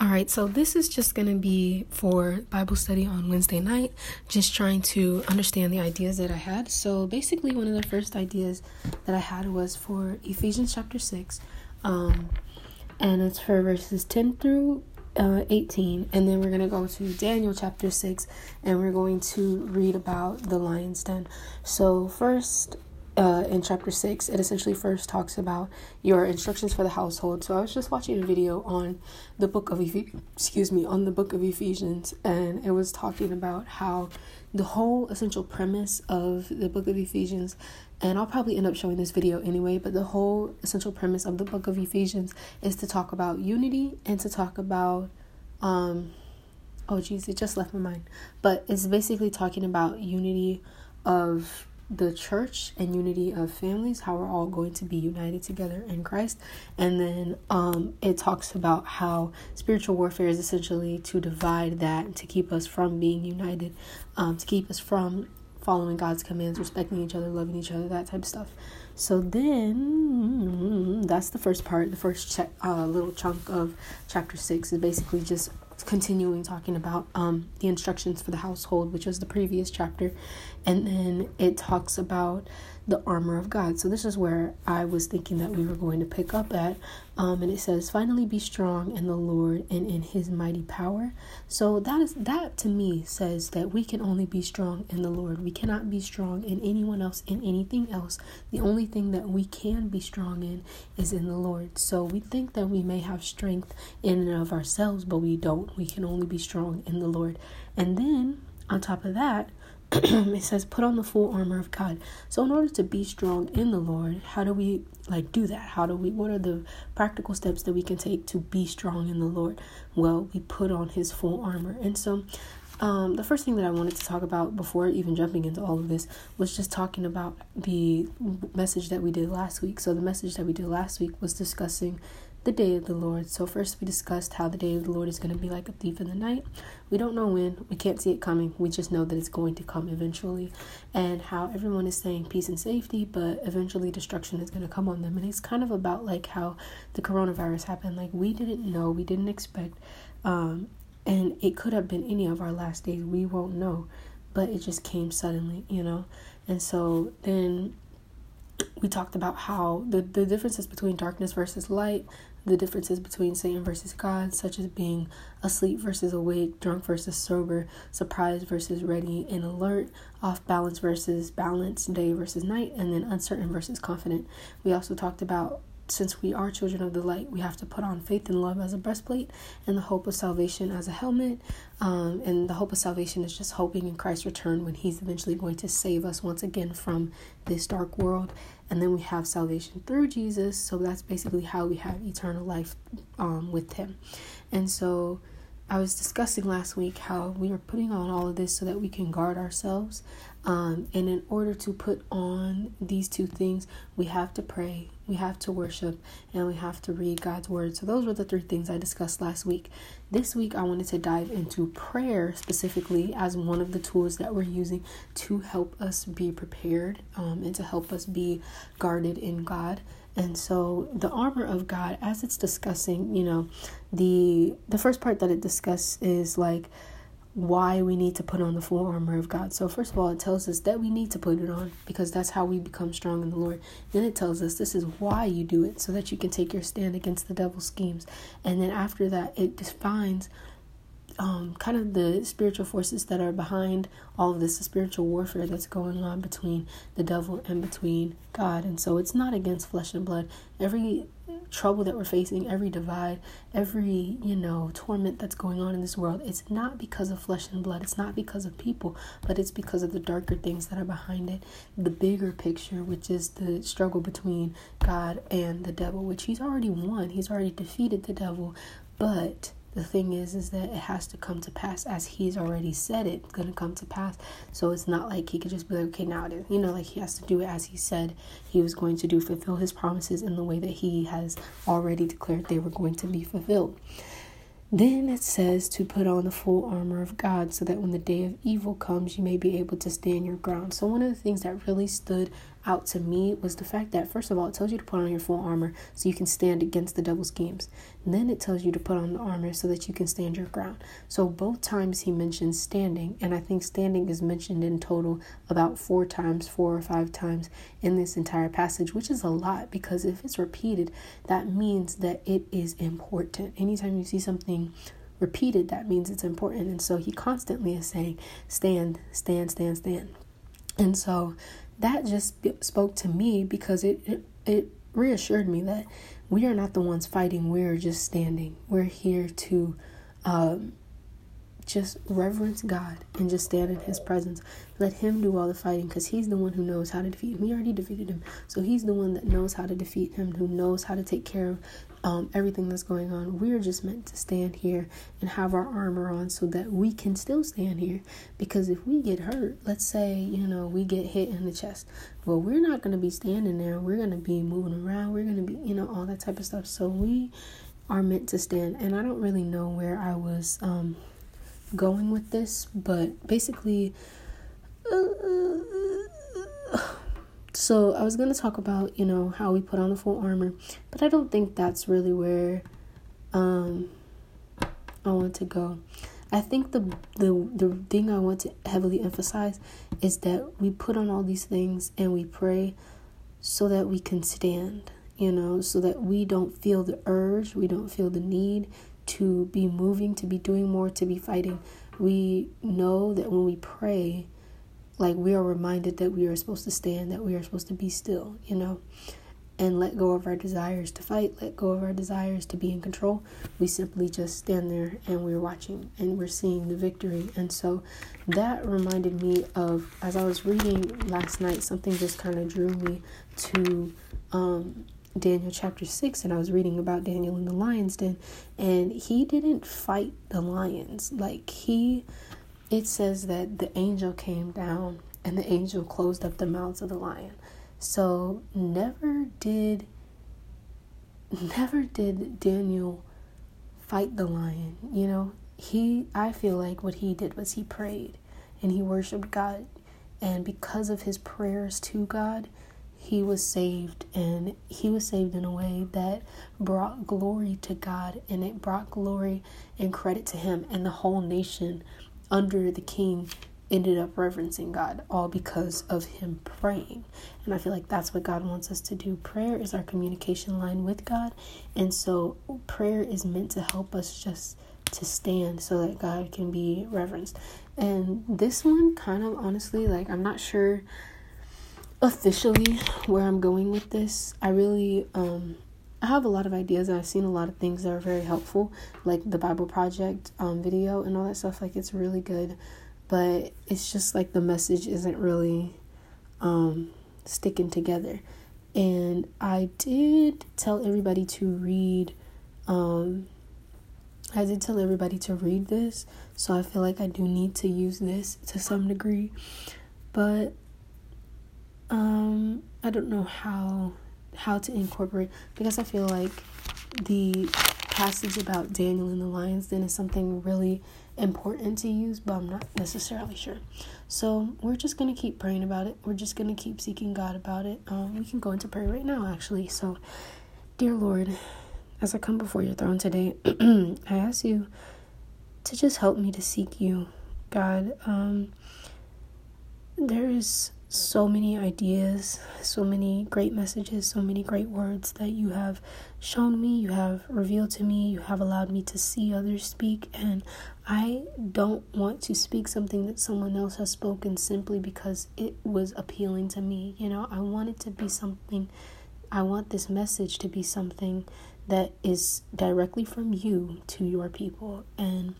All right, so this is just going to be for Bible study on Wednesday night, just trying to understand the ideas that I had. So, basically, one of the first ideas that I had was for Ephesians chapter 6, um, and it's for verses 10 through uh, 18. And then we're going to go to Daniel chapter 6, and we're going to read about the lion's den. So, first, uh, in chapter 6, it essentially first talks about your instructions for the household. So I was just watching a video on the book of Ephes- excuse me, on the book of Ephesians and it was talking about how the whole essential premise of the book of Ephesians and I'll probably end up showing this video anyway, but the whole essential premise of the book of Ephesians is to talk about unity and to talk about um oh geez, it just left my mind. But it's basically talking about unity of the church and unity of families, how we're all going to be united together in Christ. And then um, it talks about how spiritual warfare is essentially to divide that, to keep us from being united, um, to keep us from following God's commands, respecting each other, loving each other, that type of stuff. So then that's the first part, the first ch- uh, little chunk of chapter six is basically just continuing talking about um, the instructions for the household, which was the previous chapter, and then it talks about the armor of God. So this is where I was thinking that we were going to pick up at. Um, and it says, "Finally, be strong in the Lord and in His mighty power." So that is that to me says that we can only be strong in the Lord. We cannot be strong in anyone else in anything else. The only thing that we can be strong in is in the Lord. So we think that we may have strength in and of ourselves, but we don't. We can only be strong in the Lord. And then on top of that, it says put on the full armor of God. So in order to be strong in the Lord, how do we like do that? How do we what are the practical steps that we can take to be strong in the Lord? Well, we put on his full armor. And so um, the first thing that I wanted to talk about before even jumping into all of this was just talking about the message that we did last week. So, the message that we did last week was discussing the day of the Lord. So, first we discussed how the day of the Lord is going to be like a thief in the night. We don't know when, we can't see it coming. We just know that it's going to come eventually, and how everyone is saying peace and safety, but eventually destruction is going to come on them. And it's kind of about like how the coronavirus happened. Like, we didn't know, we didn't expect, um, and it could have been any of our last days. We won't know, but it just came suddenly, you know. And so then we talked about how the, the differences between darkness versus light, the differences between Satan versus God, such as being asleep versus awake, drunk versus sober, surprised versus ready and alert, off balance versus balanced, day versus night, and then uncertain versus confident. We also talked about since we are children of the light, we have to put on faith and love as a breastplate and the hope of salvation as a helmet. Um, and the hope of salvation is just hoping in Christ's return when He's eventually going to save us once again from this dark world. And then we have salvation through Jesus. So that's basically how we have eternal life um, with Him. And so I was discussing last week how we are putting on all of this so that we can guard ourselves. Um, and in order to put on these two things, we have to pray, we have to worship, and we have to read God's word. So, those were the three things I discussed last week. This week, I wanted to dive into prayer specifically as one of the tools that we're using to help us be prepared um, and to help us be guarded in God. And so the armor of God, as it's discussing, you know, the the first part that it discusses is like why we need to put on the full armor of God. So first of all, it tells us that we need to put it on because that's how we become strong in the Lord. Then it tells us this is why you do it so that you can take your stand against the devil's schemes. And then after that, it defines um, kind of the spiritual forces that are behind all of this, the spiritual warfare that's going on between the devil and between God. And so it's not against flesh and blood. Every trouble that we're facing, every divide, every, you know, torment that's going on in this world, it's not because of flesh and blood. It's not because of people, but it's because of the darker things that are behind it. The bigger picture, which is the struggle between God and the devil, which he's already won. He's already defeated the devil, but the thing is is that it has to come to pass. As he's already said it's going to come to pass. So it's not like he could just be like okay now it is. You know like he has to do it as he said he was going to do fulfill his promises in the way that he has already declared they were going to be fulfilled. Then it says to put on the full armor of God so that when the day of evil comes, you may be able to stand your ground. So, one of the things that really stood out to me was the fact that, first of all, it tells you to put on your full armor so you can stand against the devil's schemes. And then it tells you to put on the armor so that you can stand your ground. So both times he mentions standing, and I think standing is mentioned in total about four times, four or five times in this entire passage, which is a lot because if it's repeated, that means that it is important. Anytime you see something repeated, that means it's important. And so he constantly is saying, stand, stand, stand, stand. And so that just spoke to me because it, it, it reassured me that we are not the ones fighting, we're just standing. We're here to um, just reverence God and just stand in His presence. Let Him do all the fighting because He's the one who knows how to defeat him. We already defeated Him. So He's the one that knows how to defeat Him, who knows how to take care of um, everything that's going on. We're just meant to stand here and have our armor on so that we can still stand here. Because if we get hurt, let's say, you know, we get hit in the chest, well, we're not going to be standing there. We're going to be moving around. We're going to be, you know, all that type of stuff. So we are meant to stand. And I don't really know where I was um, going with this, but basically, uh, so I was gonna talk about you know how we put on the full armor, but I don't think that's really where um, I want to go. I think the the the thing I want to heavily emphasize is that we put on all these things and we pray so that we can stand, you know, so that we don't feel the urge, we don't feel the need to be moving, to be doing more, to be fighting. We know that when we pray, like we are reminded that we are supposed to stand, that we are supposed to be still, you know, and let go of our desires to fight, let go of our desires to be in control. We simply just stand there and we're watching and we're seeing the victory. And so that reminded me of, as I was reading last night, something just kind of drew me to um, Daniel chapter 6 and I was reading about Daniel in the lion's den and he didn't fight the lions like he it says that the angel came down and the angel closed up the mouths of the lion. So never did never did Daniel fight the lion you know? He I feel like what he did was he prayed and he worshiped God. And because of his prayers to God he was saved. And he was saved in a way that brought glory to God and it brought glory and credit to him and the whole nation under the king ended up reverencing God all because of him praying. And I feel like that's what God wants us to do. Prayer is our communication line with God. And so prayer is meant to help us just to stand so that God can be reverenced. And this one kind of honestly like I'm not sure officially where I'm going with this. I really um I have a lot of ideas and I've seen a lot of things that are very helpful, like the Bible Project um video and all that stuff. Like it's really good, but it's just like the message isn't really um sticking together. And I did tell everybody to read um I did tell everybody to read this, so I feel like I do need to use this to some degree. But um, I don't know how how to incorporate because I feel like the passage about Daniel and the lion's den is something really important to use, but I'm not necessarily sure. So we're just gonna keep praying about it. We're just gonna keep seeking God about it. Um, we can go into prayer right now, actually. So, dear Lord, as I come before your throne today, I ask you to just help me to seek you, God. Um, there is so many ideas, so many great messages, so many great words that you have shown me, you have revealed to me, you have allowed me to see others speak. And I don't want to speak something that someone else has spoken simply because it was appealing to me. You know, I want it to be something, I want this message to be something that is directly from you to your people. And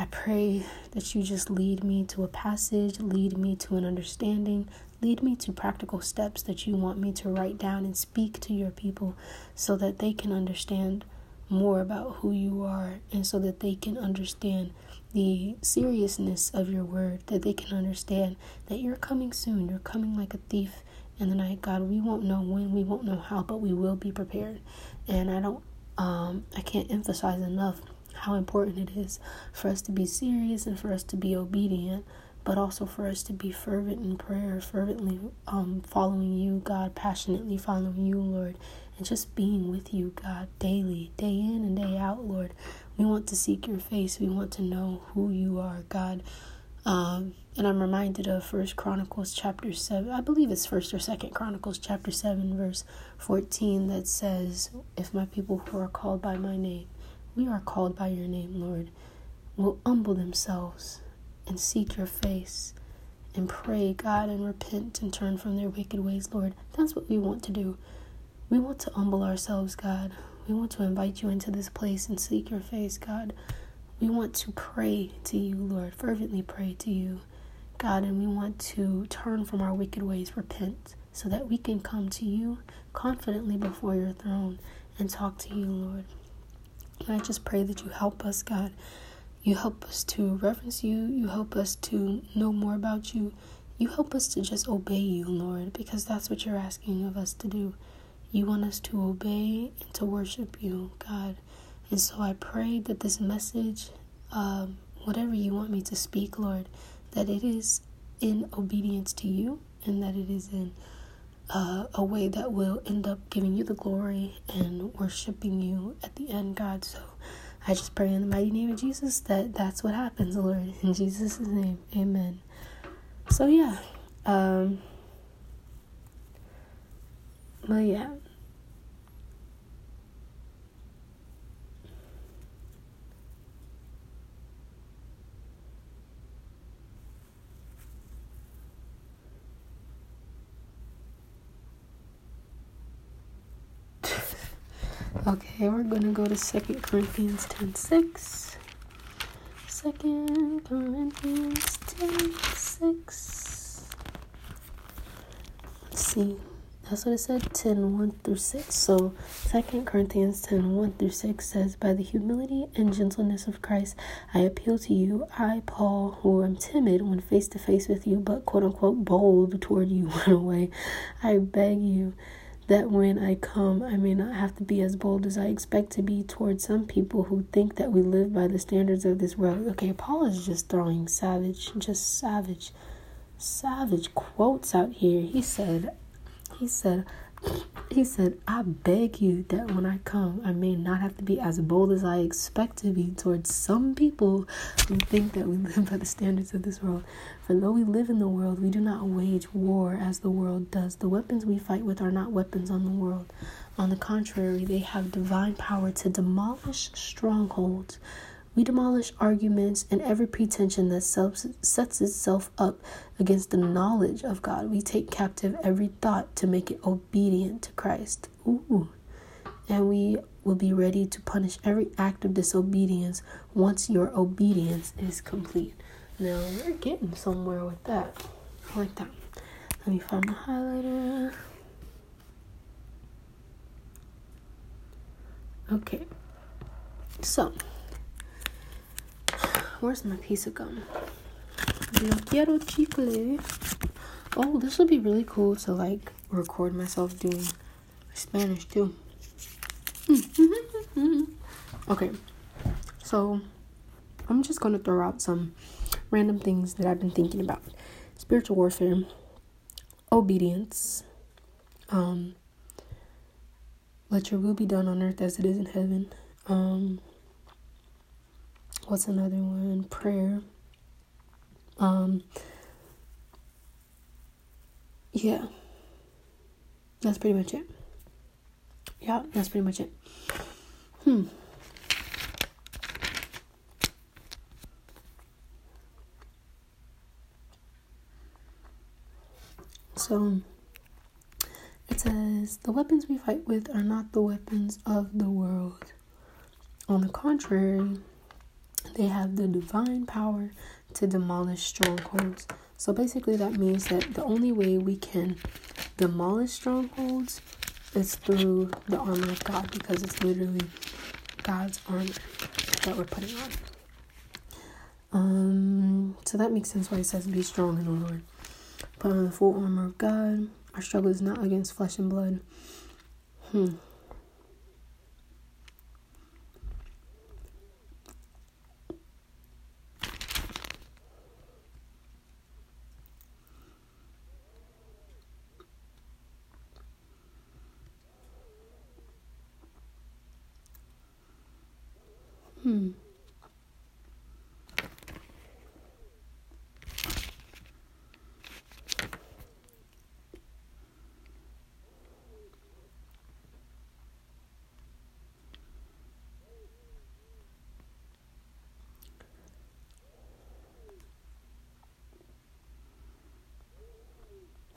I pray that you just lead me to a passage, lead me to an understanding, lead me to practical steps that you want me to write down and speak to your people so that they can understand more about who you are and so that they can understand the seriousness of your word, that they can understand that you're coming soon. You're coming like a thief in the night, God. We won't know when, we won't know how, but we will be prepared. And I don't, um, I can't emphasize enough how important it is for us to be serious and for us to be obedient. but also for us to be fervent in prayer, fervently um, following you, God, passionately following you, Lord, and just being with you, God, daily, day in and day out, Lord. We want to seek your face. We want to know who you are, God. Um, and I'm reminded of First Chronicles chapter seven. I believe it's First or Second Chronicles chapter seven, verse fourteen, that says, "If my people who are called by my name, we are called by your name, Lord, will humble themselves." and seek your face and pray, God, and repent and turn from their wicked ways, Lord. That's what we want to do. We want to humble ourselves, God. We want to invite you into this place and seek your face, God. We want to pray to you, Lord, fervently pray to you, God, and we want to turn from our wicked ways, repent, so that we can come to you confidently before your throne and talk to you, Lord. And I just pray that you help us, God. You help us to reverence you. You help us to know more about you. You help us to just obey you, Lord, because that's what you're asking of us to do. You want us to obey and to worship you, God. And so I pray that this message, um, whatever you want me to speak, Lord, that it is in obedience to you and that it is in uh, a way that will end up giving you the glory and worshiping you at the end, God. So I just pray in the mighty name of Jesus that that's what happens, Lord. In Jesus' name, amen. So, yeah. Um, but yeah. Okay, we're gonna go to Second Corinthians 10 6. Second Corinthians 10 6. Let's see. That's what it said 10 1 through 6. So, Second Corinthians 10 1 through 6 says, By the humility and gentleness of Christ, I appeal to you, I, Paul, who am timid when face to face with you, but quote unquote bold toward you one way. I beg you that when I come, I may not have to be as bold as I expect to be towards some people who think that we live by the standards of this world. Okay, Paul is just throwing savage, just savage, savage quotes out here. He said, he said, he said, I beg you that when I come, I may not have to be as bold as I expect to be towards some people who think that we live by the standards of this world. For though we live in the world, we do not wage war as the world does. The weapons we fight with are not weapons on the world. On the contrary, they have divine power to demolish strongholds. We demolish arguments and every pretension that sets itself up against the knowledge of God. We take captive every thought to make it obedient to Christ. Ooh. And we will be ready to punish every act of disobedience once your obedience is complete. Now we're getting somewhere with that. I like that. Let me find my highlighter. Okay. So, where's my piece of gum? Yo quiero chicle. Oh, this would be really cool to like record myself doing Spanish too. okay, so I'm just gonna throw out some random things that I've been thinking about spiritual warfare, obedience, um, let your will be done on earth as it is in heaven. Um, what's another one? Prayer. Um, yeah, that's pretty much it. Yeah, that's pretty much it. Hmm. So it says, The weapons we fight with are not the weapons of the world. On the contrary, they have the divine power to demolish strongholds. So basically, that means that the only way we can demolish strongholds is through the armor of God because it's literally God's armor that we're putting on. Um, so that makes sense why it says be strong in the Lord. Put on the full armor of God. Our struggle is not against flesh and blood. Hmm. Hmm.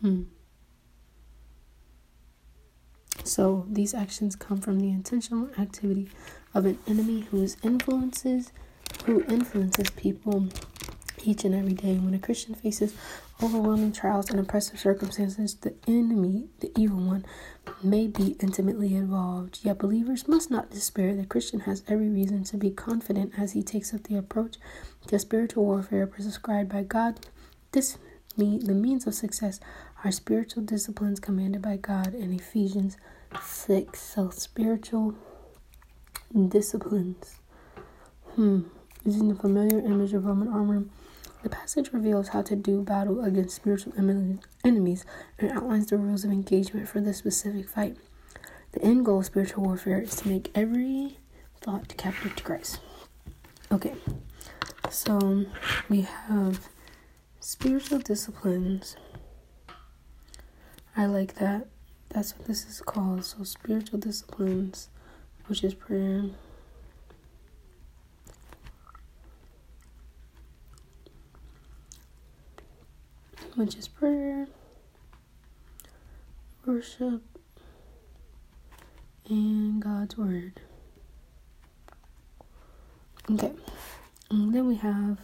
Hmm. So these actions come from the intentional activity of an enemy whose influences who influences people each and every day. When a Christian faces overwhelming trials and oppressive circumstances, the enemy, the evil one, may be intimately involved. Yet believers must not despair. The Christian has every reason to be confident as he takes up the approach to spiritual warfare prescribed by God. This me the means of success are spiritual disciplines commanded by God in Ephesians 6. So, spiritual disciplines. Hmm. Using the familiar image of Roman armor, the passage reveals how to do battle against spiritual enemies and outlines the rules of engagement for this specific fight. The end goal of spiritual warfare is to make every thought captive to Christ. Okay, so we have spiritual disciplines. I like that. That's what this is called. So, spiritual disciplines, which is prayer. Which is prayer, worship, and God's Word. Okay, and then we have